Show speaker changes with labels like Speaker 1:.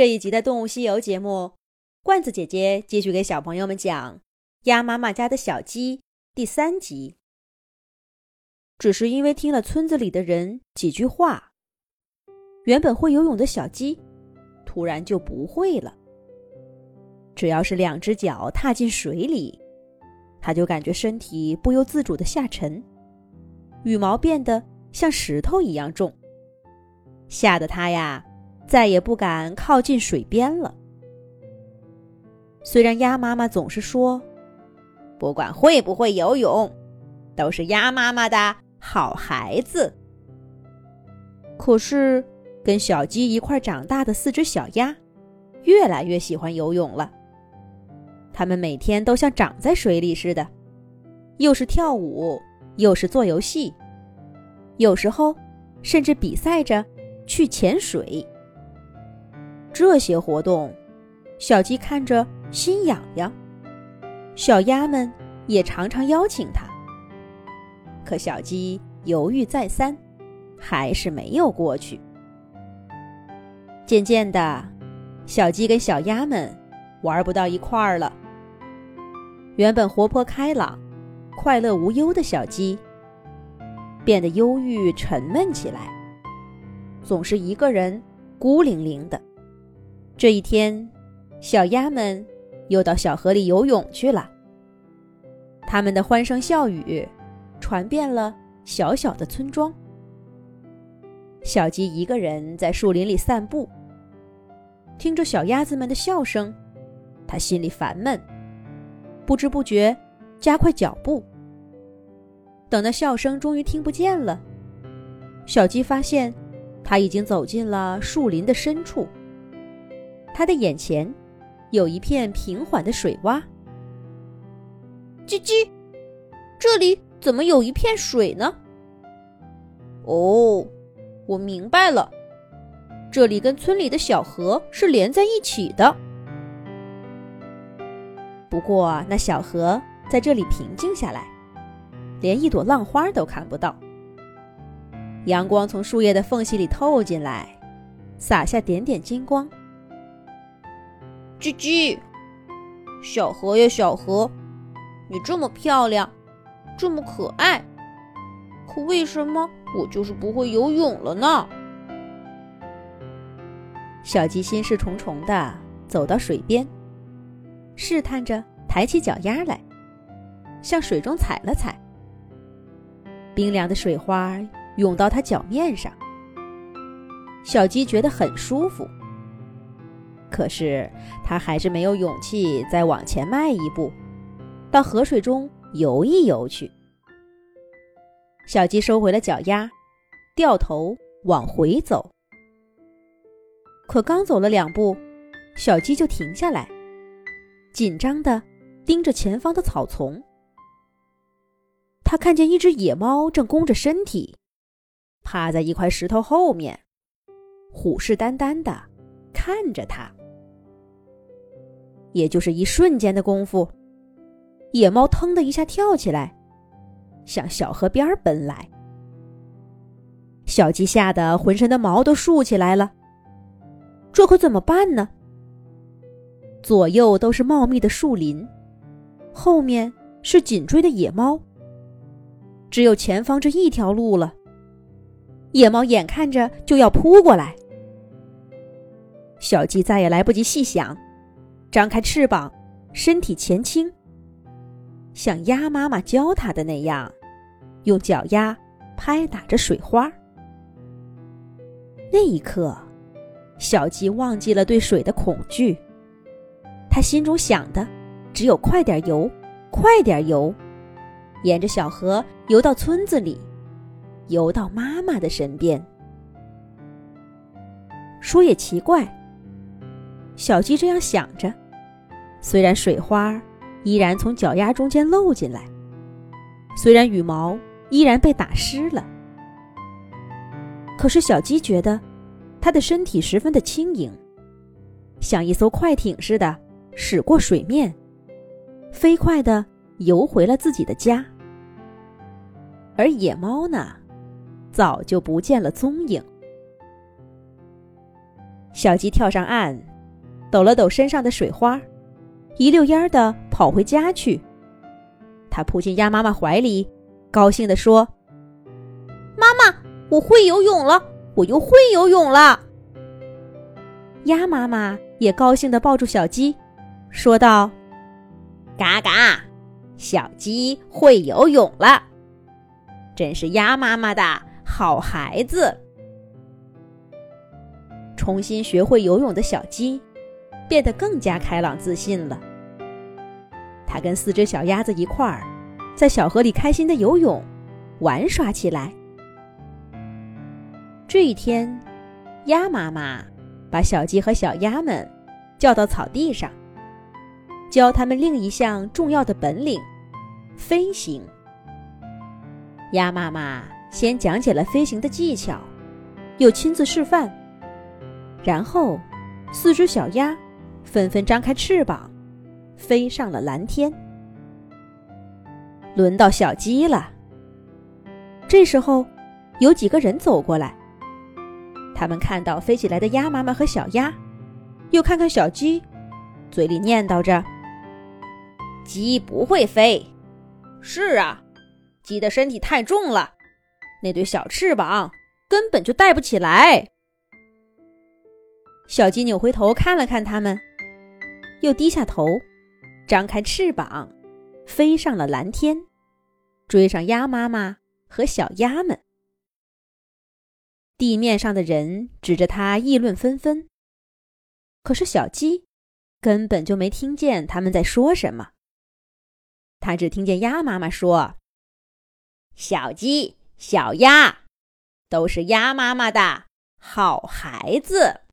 Speaker 1: 这一集的《动物西游》节目，罐子姐姐继续给小朋友们讲《鸭妈妈家的小鸡》第三集。只是因为听了村子里的人几句话，原本会游泳的小鸡，突然就不会了。只要是两只脚踏进水里，它就感觉身体不由自主的下沉，羽毛变得像石头一样重，吓得它呀。再也不敢靠近水边了。虽然鸭妈妈总是说，不管会不会游泳，都是鸭妈妈的好孩子。可是，跟小鸡一块长大的四只小鸭，越来越喜欢游泳了。它们每天都像长在水里似的，又是跳舞，又是做游戏，有时候甚至比赛着去潜水。这些活动，小鸡看着心痒痒。小鸭们也常常邀请它，可小鸡犹豫再三，还是没有过去。渐渐的，小鸡跟小鸭们玩不到一块儿了。原本活泼开朗、快乐无忧的小鸡，变得忧郁沉闷起来，总是一个人孤零零的。这一天，小鸭们又到小河里游泳去了。他们的欢声笑语传遍了小小的村庄。小鸡一个人在树林里散步，听着小鸭子们的笑声，它心里烦闷，不知不觉加快脚步。等那笑声终于听不见了，小鸡发现，它已经走进了树林的深处。他的眼前有一片平缓的水洼。
Speaker 2: 叽叽，这里怎么有一片水呢？哦，我明白了，这里跟村里的小河是连在一起的。
Speaker 1: 不过那小河在这里平静下来，连一朵浪花都看不到。阳光从树叶的缝隙里透进来，洒下点点金光。
Speaker 2: 叽叽，小河呀，小河，你这么漂亮，这么可爱，可为什么我就是不会游泳了呢？
Speaker 1: 小鸡心事重重的走到水边，试探着抬起脚丫来，向水中踩了踩。冰凉的水花涌到它脚面上，小鸡觉得很舒服。可是，他还是没有勇气再往前迈一步，到河水中游一游去。小鸡收回了脚丫，掉头往回走。可刚走了两步，小鸡就停下来，紧张地盯着前方的草丛。他看见一只野猫正弓着身体，趴在一块石头后面，虎视眈眈地看着他。也就是一瞬间的功夫，野猫腾的一下跳起来，向小河边奔来。小鸡吓得浑身的毛都竖起来了。这可怎么办呢？左右都是茂密的树林，后面是紧追的野猫，只有前方这一条路了。野猫眼看着就要扑过来，小鸡再也来不及细想。张开翅膀，身体前倾，像鸭妈妈教它的那样，用脚丫拍打着水花。那一刻，小鸡忘记了对水的恐惧，它心中想的只有快点游，快点游，沿着小河游到村子里，游到妈妈的身边。说也奇怪。小鸡这样想着，虽然水花依然从脚丫中间漏进来，虽然羽毛依然被打湿了，可是小鸡觉得它的身体十分的轻盈，像一艘快艇似的驶过水面，飞快的游回了自己的家。而野猫呢，早就不见了踪影。小鸡跳上岸。抖了抖身上的水花，一溜烟儿的跑回家去。他扑进鸭妈妈怀里，高兴地说：“
Speaker 2: 妈妈，我会游泳了！我又会游泳了！”
Speaker 1: 鸭妈妈也高兴地抱住小鸡，说道：“
Speaker 2: 嘎嘎，小鸡会游泳了，真是鸭妈妈的好孩子。”
Speaker 1: 重新学会游泳的小鸡，变得更加开朗自信了。它跟四只小鸭子一块儿，在小河里开心的游泳、玩耍起来。这一天，鸭妈妈。把小鸡和小鸭们叫到草地上，教他们另一项重要的本领——飞行。鸭妈妈先讲解了飞行的技巧，又亲自示范。然后，四只小鸭纷纷张开翅膀，飞上了蓝天。轮到小鸡了。这时候，有几个人走过来。他们看到飞起来的鸭妈妈和小鸭，又看看小鸡，嘴里念叨着：“
Speaker 2: 鸡不会飞。”是啊，鸡的身体太重了，那对小翅膀根本就带不起来。
Speaker 1: 小鸡扭回头看了看他们，又低下头，张开翅膀，飞上了蓝天，追上鸭妈妈和小鸭们。地面上的人指着他议论纷纷，可是小鸡根本就没听见他们在说什么。他只听见鸭妈妈说：“
Speaker 2: 小鸡、小鸭都是鸭妈妈的好孩子。”